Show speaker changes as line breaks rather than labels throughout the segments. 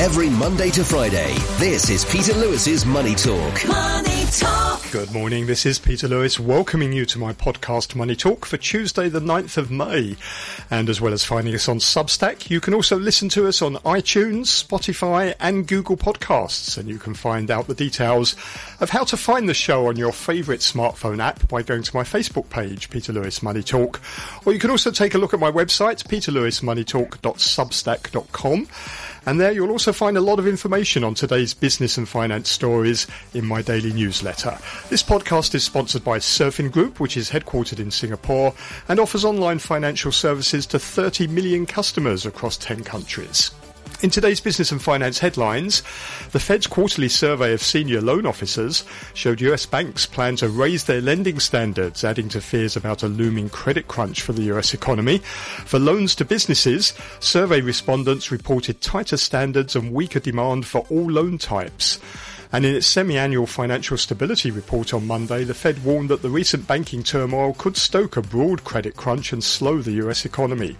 Every Monday to Friday, this is Peter Lewis's Money Talk.
Money Talk.
Good morning, this is Peter Lewis welcoming you to my podcast Money Talk for Tuesday the 9th of May. And as well as finding us on Substack, you can also listen to us on iTunes, Spotify and Google Podcasts. And you can find out the details of how to find the show on your favourite smartphone app by going to my Facebook page, Peter Lewis Money Talk. Or you can also take a look at my website, peterlewismoneytalk.substack.com. And there you'll also find a lot of information on today's business and finance stories in my daily newsletter. This podcast is sponsored by Surfin Group, which is headquartered in Singapore and offers online financial services to 30 million customers across 10 countries. In today's business and finance headlines, the Fed's quarterly survey of senior loan officers showed US banks plan to raise their lending standards, adding to fears about a looming credit crunch for the US economy. For loans to businesses, survey respondents reported tighter standards and weaker demand for all loan types. And in its semi-annual financial stability report on Monday, the Fed warned that the recent banking turmoil could stoke a broad credit crunch and slow the US economy.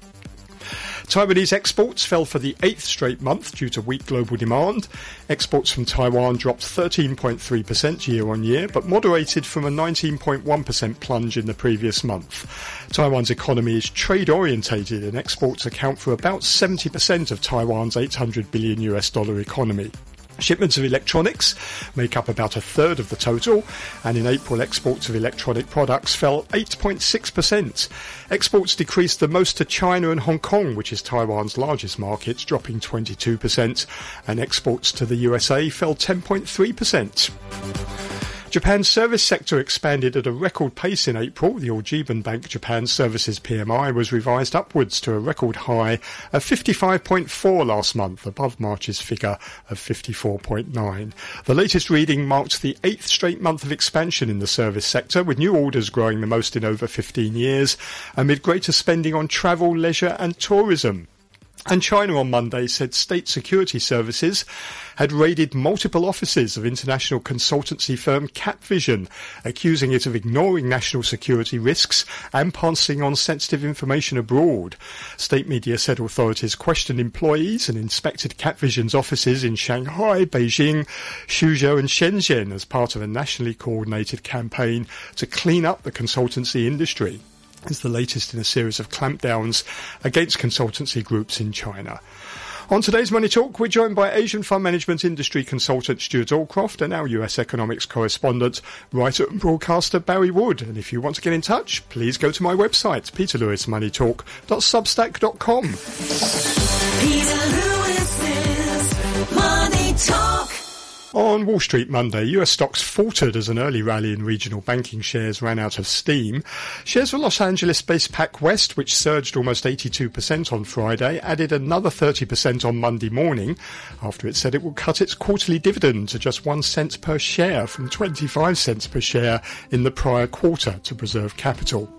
Taiwanese exports fell for the eighth straight month due to weak global demand. Exports from Taiwan dropped 13.3% year on year, but moderated from a 19.1% plunge in the previous month. Taiwan's economy is trade orientated and exports account for about 70% of Taiwan's 800 billion US dollar economy. Shipments of electronics make up about a third of the total, and in April, exports of electronic products fell 8.6%. Exports decreased the most to China and Hong Kong, which is Taiwan's largest market, dropping 22%, and exports to the USA fell 10.3%. Japan's service sector expanded at a record pace in April. The au Jibun Bank Japan Services PMI was revised upwards to a record high of 55.4 last month, above March's figure of 54.9. The latest reading marked the eighth straight month of expansion in the service sector, with new orders growing the most in over 15 years, amid greater spending on travel, leisure and tourism. And China on Monday said state security services had raided multiple offices of international consultancy firm Capvision, accusing it of ignoring national security risks and passing on sensitive information abroad. State media said authorities questioned employees and inspected Capvision's offices in Shanghai, Beijing, Suzhou and Shenzhen as part of a nationally coordinated campaign to clean up the consultancy industry is the latest in a series of clampdowns against consultancy groups in China. On today's Money Talk, we're joined by Asian fund management industry consultant Stuart Aldcroft and our US economics correspondent, writer and broadcaster Barry Wood. And if you want to get in touch, please go to my website, peterlewismoneytalk.substack.com.
Peter Money.
On Wall Street Monday, US stocks faltered as an early rally in regional banking shares ran out of steam. Shares of Los Angeles based PacWest, which surged almost 82% on Friday, added another 30% on Monday morning after it said it would cut its quarterly dividend to just 1 cent per share from 25 cents per share in the prior quarter to preserve capital.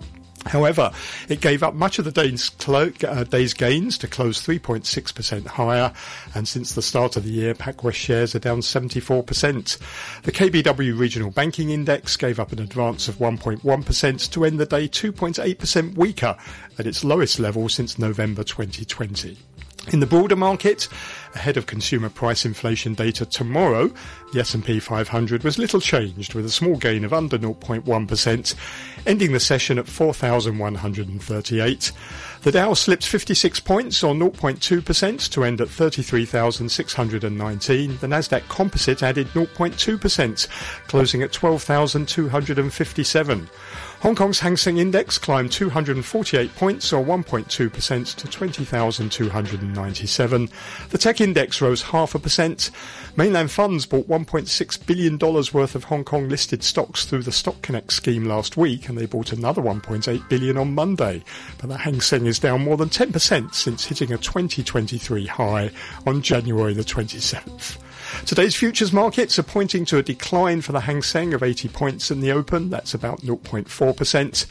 However, it gave up much of the day's, clo- uh, day's, gains to close 3.6% higher, and since the start of the year, PacWest shares are down 74%. The KBW Regional Banking Index gave up an advance of 1.1% to end the day 2.8% weaker at its lowest level since November 2020. In the broader market, ahead of consumer price inflation data tomorrow, the S&P 500 was little changed with a small gain of under 0.1%, ending the session at 4,138. The Dow slipped 56 points or 0.2% to end at 33,619. The Nasdaq Composite added 0.2%, closing at 12,257. Hong Kong's Hang Seng Index climbed 248 points or 1.2% to 20,297. The tech index rose half a percent. Mainland funds bought $1.6 billion worth of Hong Kong listed stocks through the Stock Connect scheme last week and they bought another 1.8 billion on Monday. But the Hang Seng is down more than 10% since hitting a 2023 high on January the 27th. Today's futures markets are pointing to a decline for the Hang Seng of 80 points in the open. That's about 0.4%.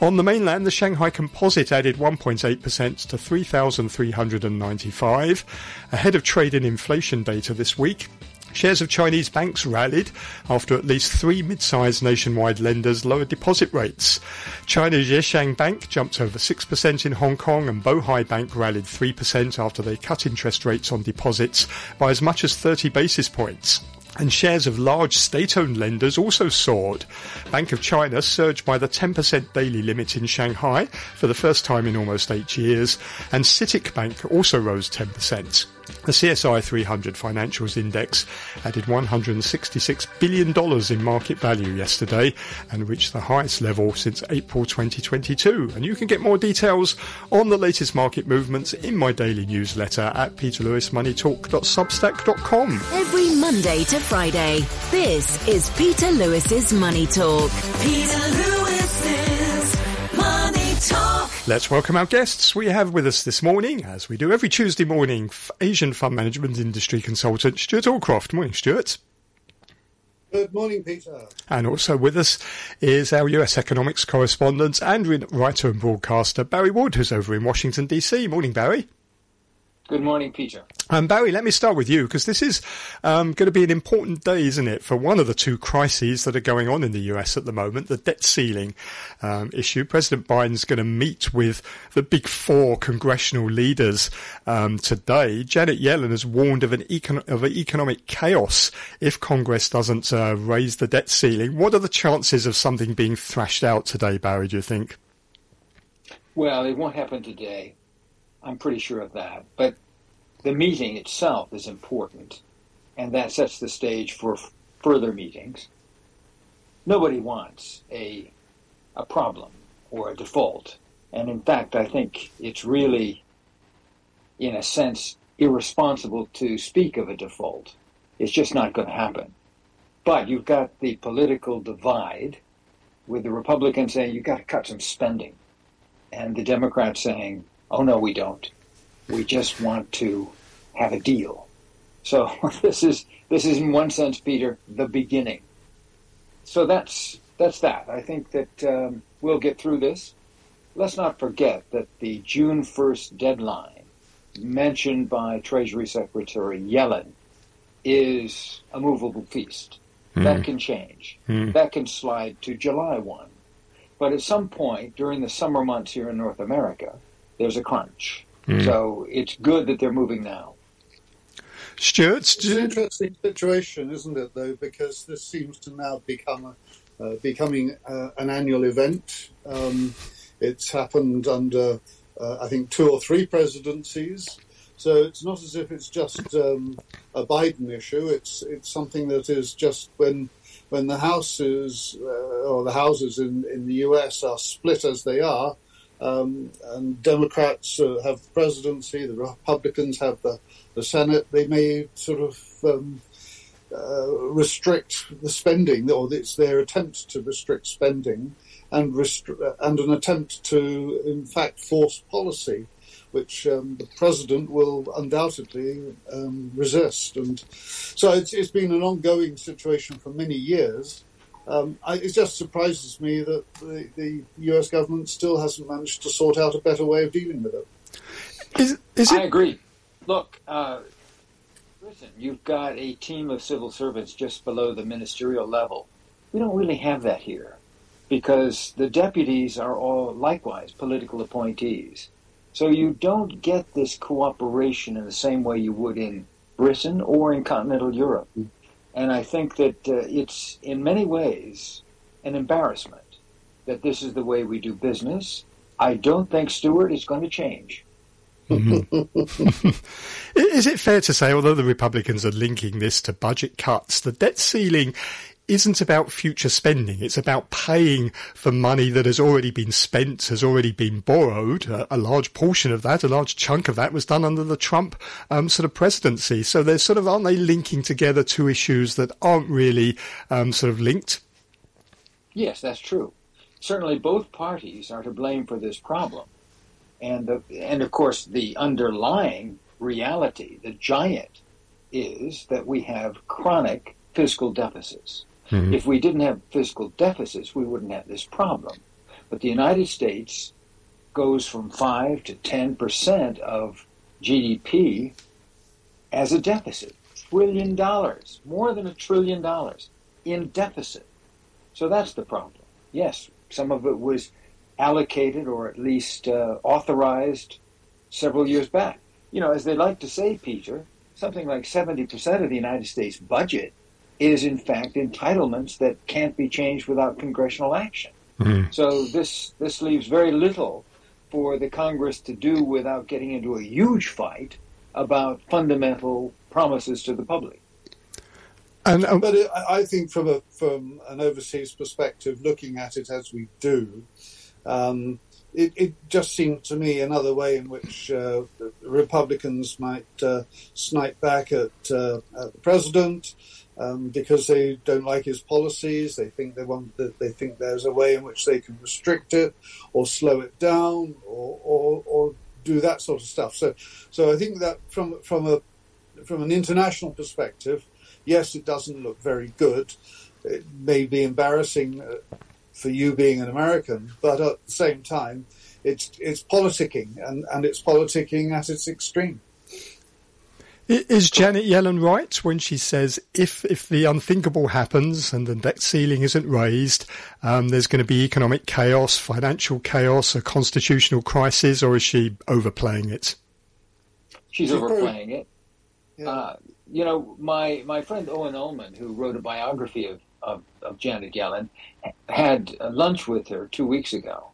On the mainland, the Shanghai Composite added 1.8% to 3,395. Ahead of trade and inflation data this week, Shares of Chinese banks rallied after at least three mid-sized nationwide lenders lowered deposit rates. China's Zheshang Bank jumped over 6% in Hong Kong and Bohai Bank rallied 3% after they cut interest rates on deposits by as much as 30 basis points. And shares of large state-owned lenders also soared. Bank of China surged by the 10% daily limit in Shanghai for the first time in almost eight years, and CITIC Bank also rose 10%. The CSI 300 Financials Index added $166 billion in market value yesterday and reached the highest level since April 2022. And you can get more details on the latest market movements in my daily newsletter at peterlewismoneytalk.substack.com.
Every Monday to Friday, this is Peter Lewis's Money Talk. Peter Lewis's Money Talk.
Let's welcome our guests. We have with us this morning, as we do every Tuesday morning, Asian fund management industry consultant Stuart Aldcroft. Morning, Stuart.
Good morning, Peter.
And also with us is our US economics correspondent and writer and broadcaster Barry Wood, who's over in Washington, D.C. Morning, Barry.
Good morning, Peter.
Um, Barry, let me start with you because this is um, going to be an important day, isn't it, for one of the two crises that are going on in the US at the moment, the debt ceiling um, issue. President Biden's going to meet with the big four congressional leaders um, today. Janet Yellen has warned of an econ- of an economic chaos if Congress doesn't uh, raise the debt ceiling. What are the chances of something being thrashed out today, Barry? Do you think?
Well, it won't happen today. I'm pretty sure of that. But the meeting itself is important, and that sets the stage for f- further meetings. Nobody wants a a problem or a default, and in fact, I think it's really, in a sense, irresponsible to speak of a default. It's just not going to happen. But you've got the political divide, with the Republicans saying you've got to cut some spending, and the Democrats saying, "Oh no, we don't. We just want to have a deal." So this is this is in one sense, Peter, the beginning. So that's that's that. I think that um, we'll get through this. Let's not forget that the June first deadline mentioned by Treasury Secretary Yellen is a movable feast. That can change. That can slide to July 1. But at some point during the summer months here in North America, there's a crunch. So it's good that they're moving now.
Stuart,
It's an interesting situation, isn't it, though, because this seems to now become a, uh, becoming uh, an annual event. Um, it's happened under, uh, I think, two or three presidencies. So it's not as if it's just um, a Biden issue. It's it's something that is just when when the houses uh, or the houses in, in the U.S. are split as they are, um, and Democrats uh, have the presidency, the Republicans have the, the Senate, they may sort of um, uh, restrict the spending, or it's their attempt to restrict spending, and restri- and an attempt to, in fact, force policy, which um, the president will undoubtedly um, resist. And so it's, it's been an ongoing situation for many years. Um, I, it just surprises me that the, the U.S. government still hasn't managed to sort out a better way of dealing with it.
is, is
I
it
agree. Look, uh, listen, you've got a team of civil servants just below the ministerial level. We don't really have that here because the deputies are all likewise political appointees. So you don't get this cooperation in the same way you would in Britain or in continental Europe. And I think that uh, it's in many ways an embarrassment that this is the way we do business. I don't think, Stuart, is going to change.
Is it fair to say, although the Republicans are linking this to budget cuts, the debt ceiling isn't about future spending. It's about paying for money that has already been spent, has already been borrowed. A, a large portion of that, a large chunk of that was done under the Trump um, sort of presidency. So there's sort of, aren't they linking together two issues that aren't really um, sort of linked?
Yes, that's true. Certainly, both parties are to blame for this problem, and the, and of course, the underlying reality, the giant, is that we have chronic fiscal deficits. If we didn't have fiscal deficits, we wouldn't have this problem. But the United States goes from five to ten percent of GDP as a deficit. trillion dollars, more than a trillion dollars in deficit. So that's the problem. Yes, some of it was allocated or at least uh, authorized several years back. You know, as they like to say, Peter, something like 70% of the United States budget is in fact entitlements that can't be changed without congressional action. Mm-hmm. So this this leaves very little for the Congress to do without getting into a huge fight about fundamental promises to the public.
And, um, but it, I think from a from an overseas perspective, looking at it as we do, um, it, it, just seemed to me another way in which uh, Republicans might uh, snipe back at, uh, at the president um, because they don't like his policies. They think they want that they think there's a way in which they can restrict it or slow it down or, or, or do that sort of stuff. So, so I think that from from a from an international perspective, yes, it doesn't look very good. It may be embarrassing uh, for you being an American, but at the same time, it's it's politicking and, and it's politicking at its extreme.
Is Janet Yellen right when she says if if the unthinkable happens and the debt ceiling isn't raised, um, there's going to be economic chaos, financial chaos, a constitutional crisis, or is she overplaying it?
She's overplaying it. Yeah. Uh, you know, my my friend Owen Ullmann, who wrote a biography of, of, of Janet Yellen, had lunch with her two weeks ago,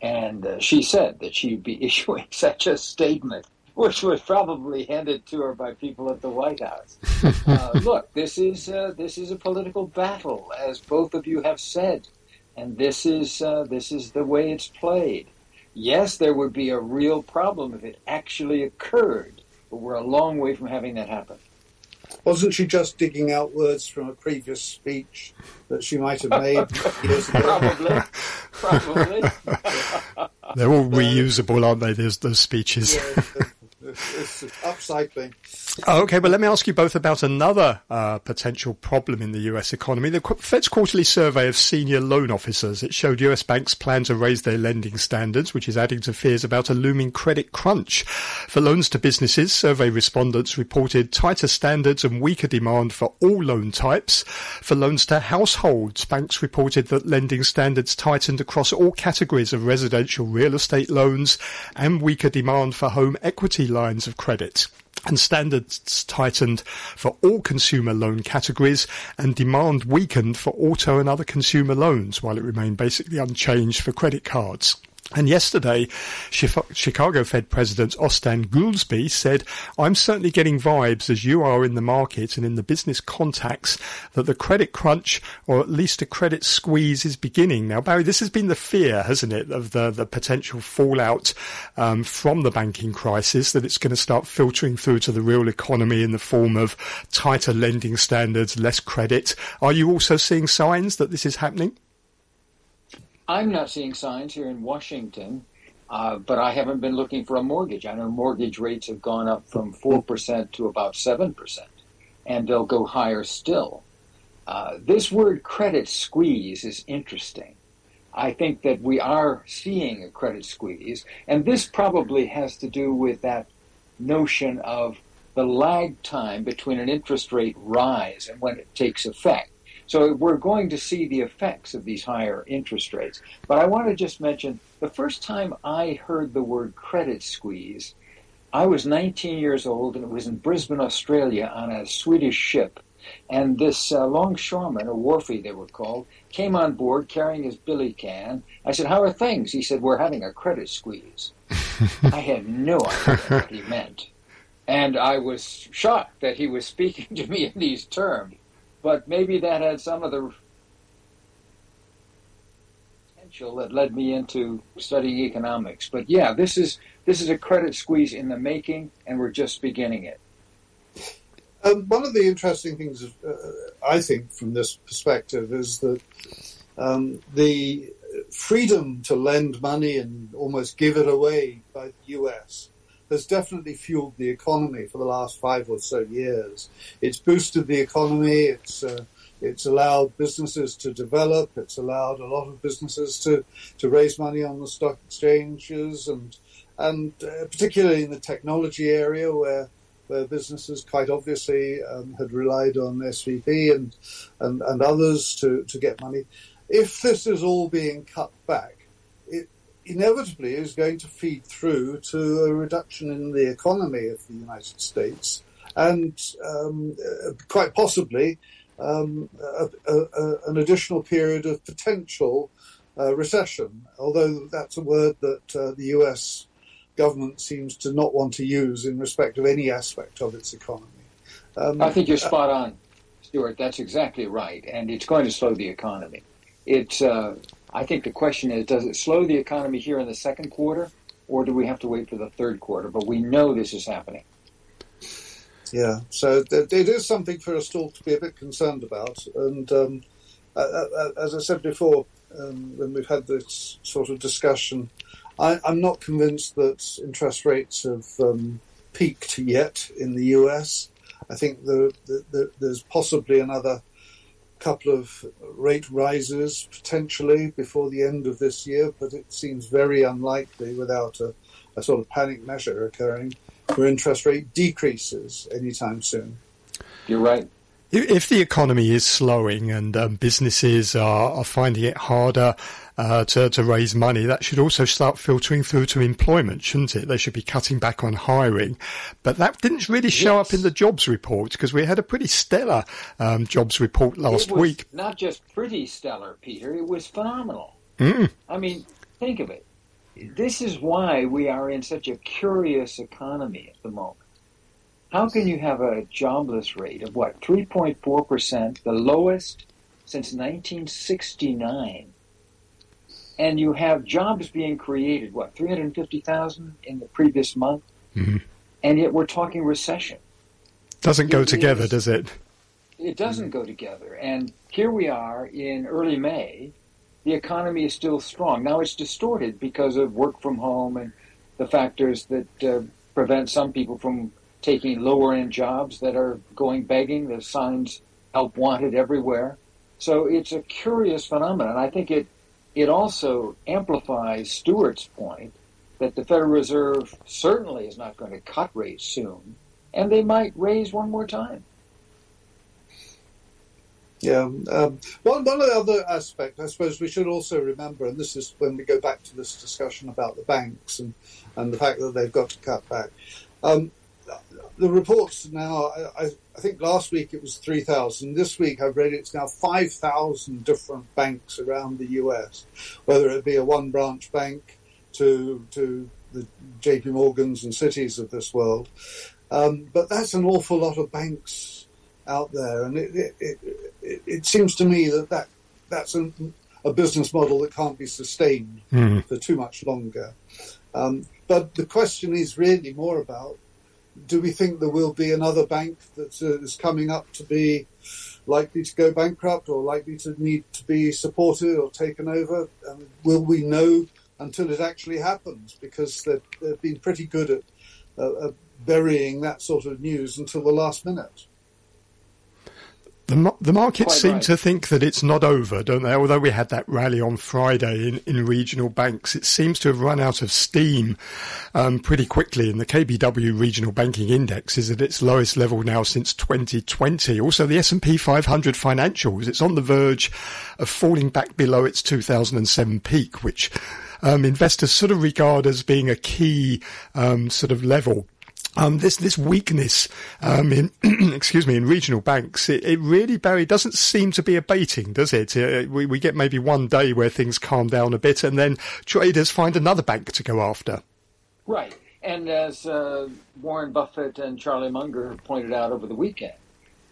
and uh, she said that she'd be issuing such a statement, which was probably handed to her by people at the White House. uh, look, this is uh, this is a political battle, as both of you have said, and this is uh, this is the way it's played. Yes, there would be a real problem if it actually occurred, but we're a long way from having that happen.
Wasn't she just digging out words from a previous speech that she might have made years ago?
Probably. Probably.
They're all reusable, aren't they? Those, those speeches. Yeah,
upcycling.
Oh, okay, but let me ask you both about another uh, potential problem in the US economy. The Fed's quarterly survey of senior loan officers, it showed US banks plan to raise their lending standards, which is adding to fears about a looming credit crunch. For loans to businesses, survey respondents reported tighter standards and weaker demand for all loan types. For loans to households, banks reported that lending standards tightened across all categories of residential real estate loans and weaker demand for home equity lines of credit and standards tightened for all consumer loan categories and demand weakened for auto and other consumer loans while it remained basically unchanged for credit cards. And yesterday, Chicago Fed President Austan Goolsbee said, I'm certainly getting vibes as you are in the market and in the business contacts that the credit crunch or at least a credit squeeze is beginning. Now, Barry, this has been the fear, hasn't it, of the, the potential fallout um, from the banking crisis, that it's going to start filtering through to the real economy in the form of tighter lending standards, less credit. Are you also seeing signs that this is happening?
I'm not seeing signs here in Washington, uh, but I haven't been looking for a mortgage. I know mortgage rates have gone up from 4% to about 7%, and they'll go higher still. Uh, this word credit squeeze is interesting. I think that we are seeing a credit squeeze, and this probably has to do with that notion of the lag time between an interest rate rise and when it takes effect. So we're going to see the effects of these higher interest rates. But I want to just mention the first time I heard the word credit squeeze, I was 19 years old and it was in Brisbane, Australia on a Swedish ship. And this uh, longshoreman, or wharfie they were called, came on board carrying his billy can. I said, How are things? He said, We're having a credit squeeze. I had no idea what he meant. And I was shocked that he was speaking to me in these terms but maybe that had some of the potential that led me into studying economics. But yeah, this is this is a credit squeeze in the making, and we're just beginning it.
Um, one of the interesting things, uh, I think, from this perspective, is that um, the freedom to lend money and almost give it away by the US has definitely fueled the economy for the last five or so years. It's boosted the economy. It's uh, it's allowed businesses to develop. It's allowed a lot of businesses to, to raise money on the stock exchanges and and uh, particularly in the technology area where where businesses quite obviously um, had relied on SVB and, and, and others to, to get money. If this is all being cut back, it inevitably is going to feed through to a reduction in the economy of the United States and um, uh, quite possibly um, a, a, a, an additional period of potential uh, recession, although that's a word that uh, the US government seems to not want to use in respect of any aspect of its economy.
Um, I think you're spot on, Stuart. That's exactly right, and it's going to slow the economy. It's. Uh, I think the question is, does it slow the economy here in the second quarter, or do we have to wait for the third quarter? But we know this is happening.
Yeah, so th- it is something for us all to be a bit concerned about. And um, as I said before, um, when we've had this sort of discussion, I, am not convinced that interest rates have um, peaked yet in the US. I think the, the, the, there's possibly another couple of rate rises potentially before the end of this year, but it seems very unlikely without a, a sort of panic measure occurring for interest rate decreases anytime soon.
You're right.
If the economy is slowing and um, businesses are, are, finding it harder uh, to, to raise money, that should also start filtering through to employment, shouldn't it? They should be cutting back on hiring. But that didn't really show yes. up in the jobs report because we had a pretty stellar um, jobs report last week.
Not just pretty stellar, Peter, it was phenomenal.
Mm.
I mean, think of it. This is why we are in such a curious economy at the moment. How can you have a jobless rate of what, 3.4%, the lowest since 1969? And you have jobs being created, what, 350,000 in the previous month?
Mm-hmm.
And yet we're talking recession.
Doesn't go together, is, does it?
It doesn't go together. And here we are in early May, the economy is still strong. Now it's distorted because of work from home and the factors that uh, prevent some people from taking lower end jobs that are going begging. The signs help wanted everywhere. So it's a curious phenomenon. I think it it also amplifies Stewart's point that the Federal Reserve certainly is not going to cut rates soon, and they might raise one more time.
Yeah. Um, one, one other aspect, I suppose we should also remember, and this is when we go back to this discussion about the banks and, and the fact that they've got to cut back. Um, the reports now, I, I, think last week it was 3,000. This week I've read it's now 5,000 different banks around the US, whether it be a one branch bank to, to the JP Morgans and Citis of this world. Um, but that's an awful lot of banks out there, and it it, it, it seems to me that, that that's a, a business model that can't be sustained
mm.
for too much longer. Um, but the question is really more about: Do we think there will be another bank that uh, is coming up to be likely to go bankrupt or likely to need to be supported or taken over? Um, will we know until it actually happens? Because they've, they've been pretty good at uh, burying that sort of news until the last minute.
The, the markets seem
right.
to think that it's not over, don't they? Although we had that rally on Friday in, in regional banks, it seems to have run out of steam um, pretty quickly. And the KBW Regional Banking Index is at its lowest level now since 2020. Also, the S&P 500 financials, it's on the verge of falling back below its 2007 peak, which um, investors sort of regard as being a key um, sort of level um, this this weakness um, in excuse me in regional banks it, it, really Barry doesn't seem to be abating, does it? Uh, we, we get maybe one day where things calm down a bit, and then traders find another bank to go after.
Right, and as uh, Warren Buffett and Charlie Munger pointed out over the weekend,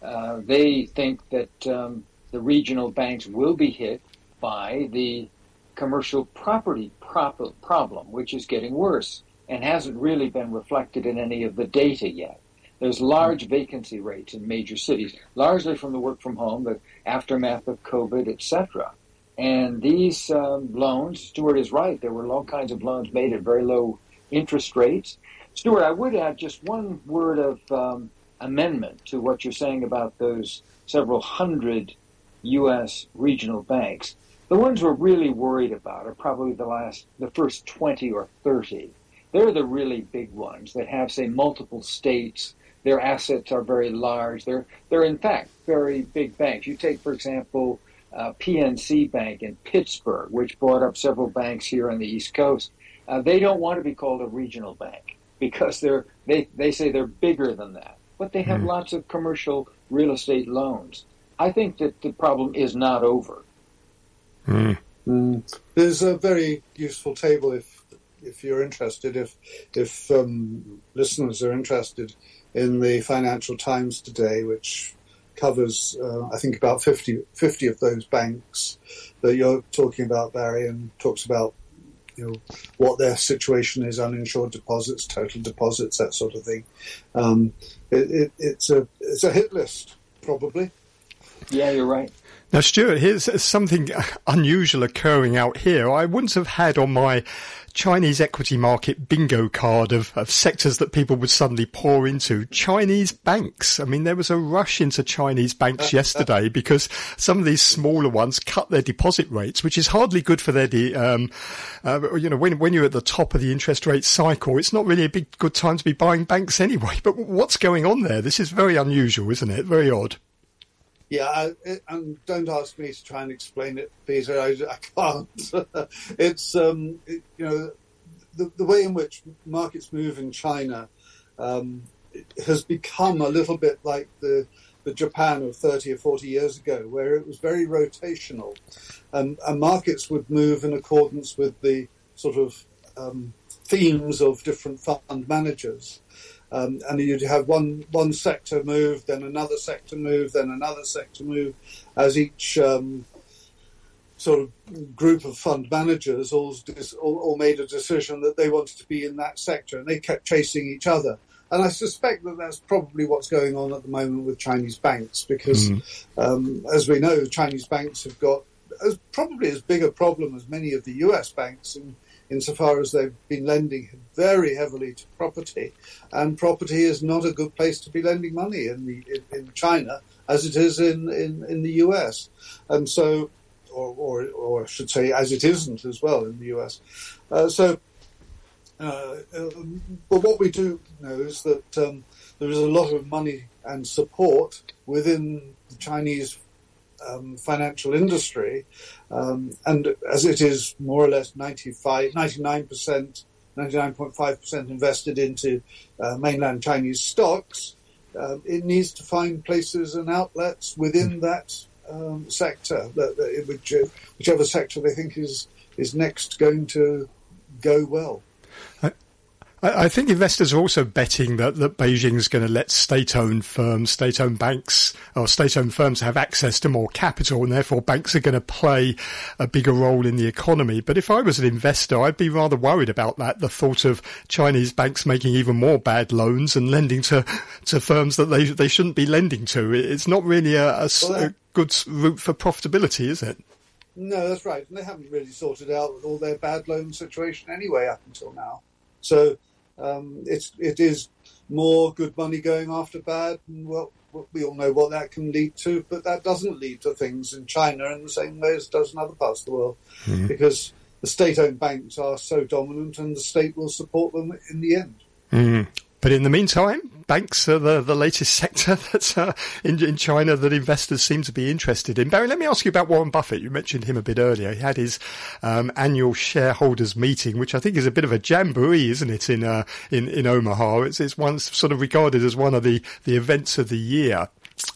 uh, they think that um, the regional banks will be hit by the commercial property prop- problem, which is getting worse and hasn't really been reflected in any of the data yet. There's large vacancy rates in major cities, largely from the work from home, the aftermath of COVID, etc. And these um, loans, Stuart is right, there were all kinds of loans made at very low interest rates. Stuart, I would add just one word of um, amendment to what you're saying about those several hundred U.S. regional banks. The ones we're really worried about are probably the last, the first 20 or 30 they're the really big ones that have, say, multiple states, their assets are very large. They're they're in fact very big banks. You take, for example, uh, PNC Bank in Pittsburgh, which bought up several banks here on the East Coast. Uh, they don't want to be called a regional bank because they're they, they say they're bigger than that. But they have mm. lots of commercial real estate loans. I think that the problem is not over.
Mm.
Mm. There's a very useful table if if you're interested, if if um, listeners are interested in the Financial Times today, which covers, uh, I think, about 50, 50 of those banks that you're talking about, Barry, and talks about you know what their situation is, uninsured deposits, total deposits, that sort of thing. Um, it, it, it's a it's a hit list, probably.
Yeah, you're right.
Now, Stuart, here's something unusual occurring out here. I wouldn't have had on my Chinese equity market bingo card of, of sectors that people would suddenly pour into. Chinese banks. I mean, there was a rush into Chinese banks yesterday because some of these smaller ones cut their deposit rates, which is hardly good for their, de- um, uh, you know, when, when you're at the top of the interest rate cycle, it's not really a big good time to be buying banks anyway. But what's going on there? This is very unusual, isn't it? Very odd.
Yeah, I, and don't ask me to try and explain it, Peter. I, I can't. it's um, it, you know the, the way in which markets move in China um, has become a little bit like the the Japan of 30 or 40 years ago, where it was very rotational, and, and markets would move in accordance with the sort of um, themes of different fund managers. Um, and you'd have one one sector move, then another sector move, then another sector move, as each um, sort of group of fund managers all, all, all, made a decision that they wanted to be in that sector, and they kept chasing each other. And I suspect that that's probably what's going on at the moment with Chinese banks, because mm. um, as we know, Chinese banks have got as, probably as big a problem as many of the U.S. banks in insofar as they've been lending very heavily to property, and property is not a good place to be lending money in the in, in China as it is in, in, in the US, and so, or, or or I should say, as it isn't as well in the US. Uh, so, uh, um, but what we do know is that um, there is a lot of money and support within the Chinese um, financial industry, um, and as it is more or less 95, 99%, 99.5% invested into uh, mainland Chinese stocks, uh, it needs to find places and outlets within hmm. that um, sector, that, that which, whichever sector they think is is next going to go well.
I think investors are also betting that, that Beijing is going to let state-owned firms, state-owned banks, or state-owned firms have access to more capital, and therefore banks are going to play a bigger role in the economy. But if I was an investor, I'd be rather worried about that. The thought of Chinese banks making even more bad loans and lending to to firms that they they shouldn't be lending to. It's not really a, a, well, a good route for profitability, is it?
No, that's right. And they haven't really sorted out all their bad loan situation anyway up until now. So um, it's it is more good money going after bad, and well, we all know what that can lead to. But that doesn't lead to things in China in the same way as it does in other parts of the world, mm-hmm. because the state-owned banks are so dominant, and the state will support them in the end.
Mm-hmm. But in the meantime, banks are the, the latest sector that's uh, in, in China that investors seem to be interested in. Barry, let me ask you about Warren Buffett. You mentioned him a bit earlier. He had his um, annual shareholders meeting, which I think is a bit of a jamboree, isn't it, in uh, in, in Omaha? It's, it's one sort of regarded as one of the, the events of the year.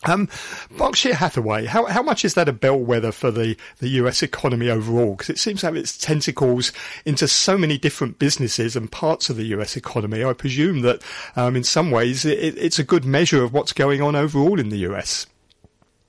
Um, Berkshire Hathaway, how, how much is that a bellwether for the, the US economy overall? Because it seems to have its tentacles into so many different businesses and parts of the US economy. I presume that um, in some ways it, it's a good measure of what's going on overall in the US.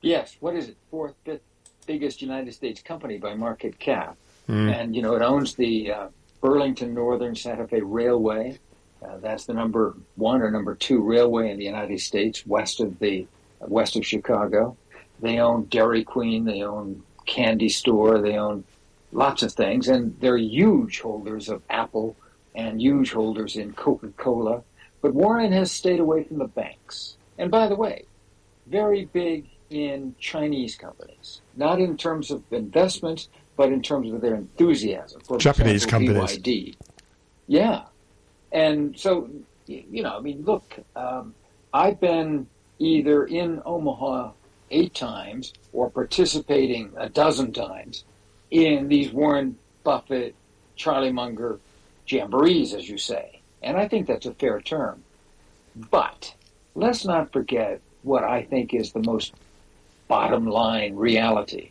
Yes. What is it? Fourth, fifth biggest United States company by market cap. Mm. And, you know, it owns the uh, Burlington Northern Santa Fe Railway. Uh, that's the number one or number two railway in the United States west of the west of Chicago. They own Dairy Queen, they own Candy Store, they own lots of things, and they're huge holders of Apple and huge holders in Coca Cola. But Warren has stayed away from the banks. And by the way, very big in Chinese companies, not in terms of investment, but in terms of their enthusiasm.
For Japanese example, companies. BYD.
Yeah. And so, you know, I mean, look, um, I've been either in Omaha eight times or participating a dozen times in these Warren Buffett, Charlie Munger jamborees, as you say. And I think that's a fair term. But let's not forget what I think is the most bottom line reality.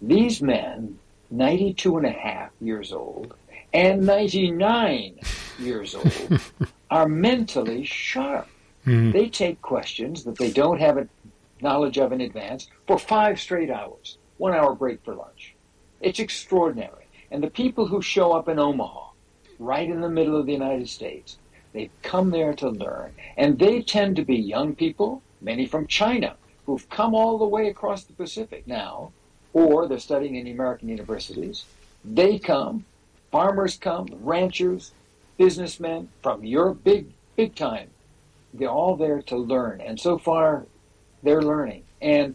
These men, 92 and a half years old and 99 years old, are mentally sharp. Mm. They take questions that they don't have a knowledge of in advance for five straight hours, one hour break for lunch. It's extraordinary. And the people who show up in Omaha, right in the middle of the United States, they've come there to learn. And they tend to be young people, many from China, who've come all the way across the Pacific now, or they're studying in the American universities. They come, farmers come, ranchers, businessmen from Europe, big, big time. They're all there to learn. And so far, they're learning. And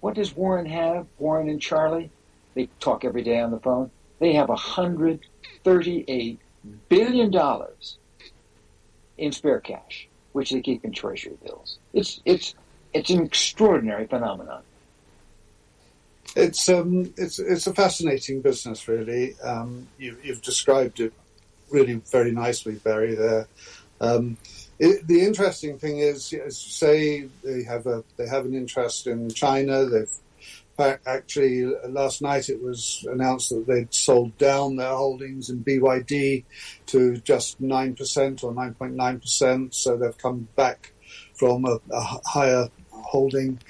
what does Warren have? Warren and Charlie? They talk every day on the phone. They have $138 billion in spare cash, which they keep in treasury bills. It's, it's, it's an extraordinary phenomenon.
It's um, it's it's a fascinating business, really. Um, you, have described it really very nicely, Barry. There, um, it, the interesting thing is, you say, they have a they have an interest in China. They've actually last night it was announced that they'd sold down their holdings in BYD to just nine percent or nine point nine percent. So they've come back from a, a higher holding.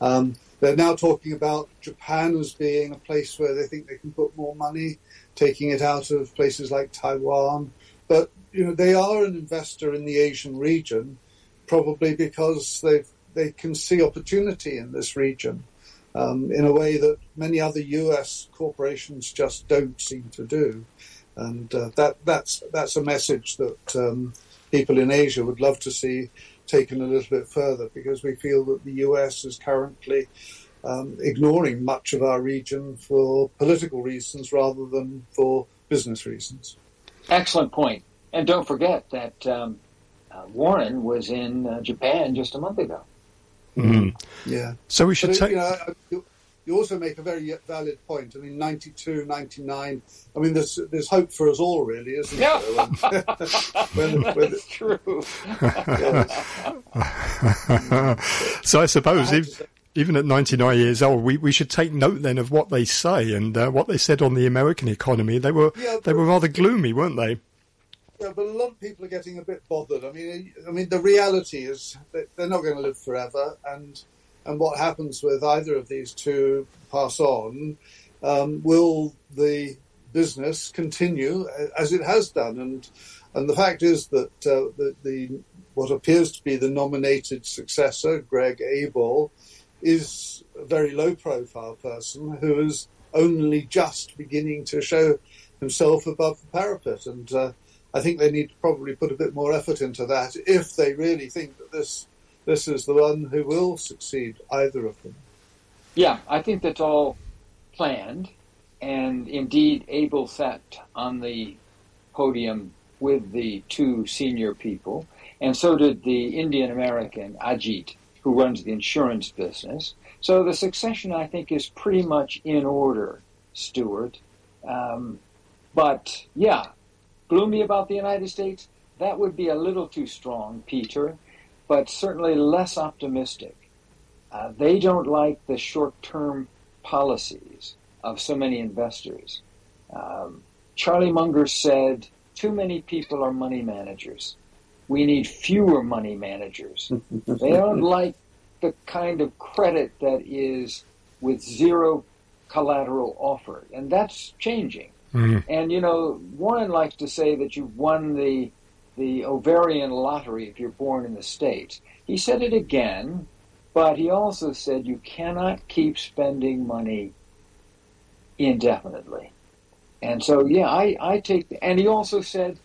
Um, they're now talking about Japan as being a place where they think they can put more money, taking it out of places like Taiwan. But you know, they are an investor in the Asian region, probably because they they can see opportunity in this region um, in a way that many other U.S. corporations just don't seem to do, and uh, that that's that's a message that um, people in Asia would love to see taken a little bit further because we feel that the US is currently um, ignoring much of our region for political reasons rather than for business reasons.
Excellent point. And don't forget that um, uh, Warren was in uh, Japan just a month ago.
Mm-hmm.
Yeah.
So we should but, take.
You know, you also make a very valid point. I mean, 92, 99. I mean, there's there's hope for us all, really, isn't
yeah. there? when, when, That's true.
so I suppose if, even at 99 years old, we, we should take note then of what they say and uh, what they said on the American economy. They were yeah, they were rather gloomy, weren't they?
Yeah, but a lot of people are getting a bit bothered. I mean, I mean, the reality is they're not going to live forever, and and what happens with either of these two pass on, um, will the business continue as it has done? And and the fact is that uh, the, the what appears to be the nominated successor, Greg Abel, is a very low profile person who is only just beginning to show himself above the parapet. And uh, I think they need to probably put a bit more effort into that if they really think that this this is the one who will succeed either of them.
Yeah, I think that's all planned. And indeed, Abel sat on the podium with the two senior people, and so did the Indian American Ajit, who runs the insurance business. So the succession, I think, is pretty much in order, Stuart. Um, but yeah, gloomy about the United States, that would be a little too strong, Peter but certainly less optimistic. Uh, they don't like the short term policies of so many investors. Um, Charlie Munger said, Too many people are money managers. We need fewer money managers. they don't like the kind of credit that is with zero collateral offered. And that's changing. Mm-hmm. And, you know, Warren likes to say that you've won the the ovarian lottery if you're born in the States. He said it again, but he also said you cannot keep spending money indefinitely. And so, yeah, I, I take, and he also said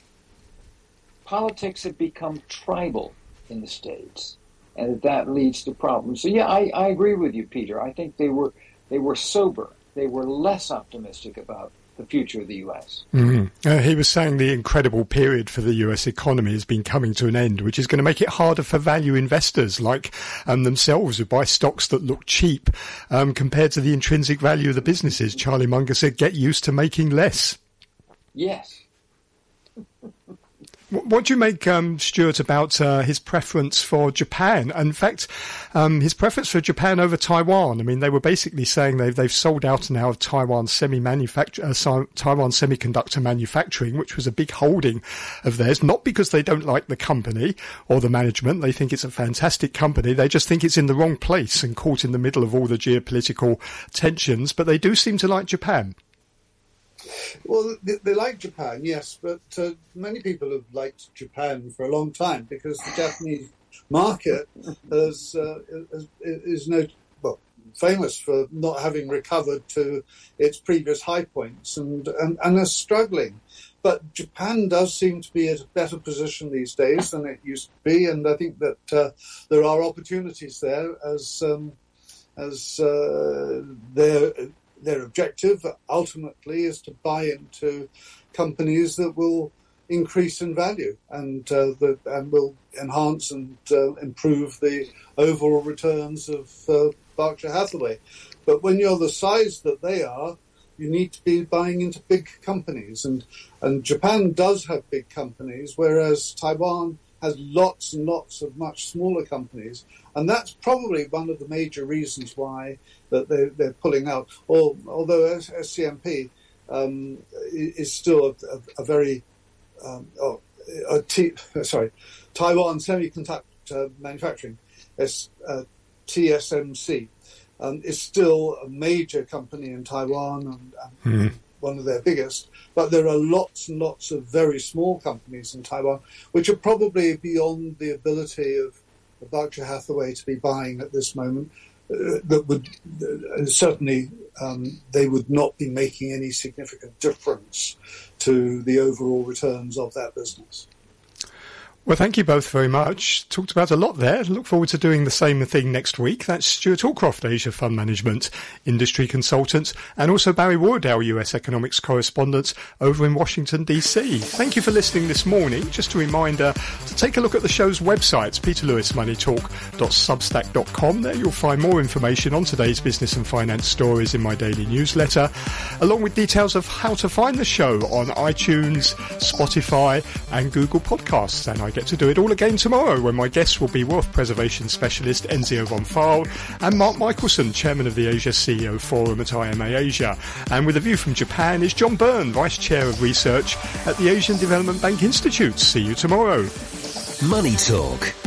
politics have become tribal in the States and that, that leads to problems. So, yeah, I, I agree with you, Peter. I think they were, they were sober. They were less optimistic about the future of the U.S.
Mm-hmm. Uh, he was saying the incredible period for the U.S. economy has been coming to an end, which is going to make it harder for value investors like um, themselves who buy stocks that look cheap um, compared to the intrinsic value of the businesses. Charlie Munger said, "Get used to making less."
Yes.
What do you make, um, Stuart, about uh, his preference for Japan? In fact, um, his preference for Japan over Taiwan. I mean, they were basically saying they've they've sold out now of Taiwan semi uh, Taiwan semiconductor manufacturing, which was a big holding of theirs. Not because they don't like the company or the management; they think it's a fantastic company. They just think it's in the wrong place and caught in the middle of all the geopolitical tensions. But they do seem to like Japan.
Well, they, they, like Japan, yes, but uh, many people have liked Japan for a long time because the Japanese market is, uh, is, is no well famous for not having recovered to its previous high points and and, and are struggling. But Japan does seem to be at a better position these days than it used to be, and I think that uh, there are opportunities there as um, as uh, their their objective ultimately is to buy into companies that will increase in value and uh, that and will enhance and uh, improve the overall returns of uh, Berkshire Hathaway. But when you're the size that they are, you need to be buying into big companies, and and Japan does have big companies, whereas Taiwan has lots and lots of much smaller companies, and that's probably one of the major reasons why that they're, they're pulling out. Or, although SCMP um, is still a, a, a very um, oh, a T, sorry, Taiwan Semiconductor Manufacturing, S, uh, TSMC, um, is still a major company in Taiwan and, and mm one of their biggest. But there are lots and lots of very small companies in Taiwan, which are probably beyond the ability of Berkshire Hathaway to be buying at this moment. Uh, that would uh, certainly um, they would not be making any significant difference to the overall returns of that business.
Well, thank you both very much. Talked about a lot there. Look forward to doing the same thing next week. That's Stewart Aldcroft, Asia Fund Management industry consultant, and also Barry our US economics correspondent over in Washington, D.C. Thank you for listening this morning. Just a reminder to take a look at the show's website, peterlewismoneytalk.substack.com. There you'll find more information on today's business and finance stories in my daily newsletter, along with details of how to find the show on iTunes, Spotify, and Google Podcasts. And I get to do it all again tomorrow when my guests will be wealth preservation specialist Enzio von Pfeil and Mark Michelson, chairman of the Asia CEO Forum at IMA Asia. And with a view from Japan is John Beirne, vice chair of research at the Asian Development Bank Institute. See you tomorrow.
Money Talk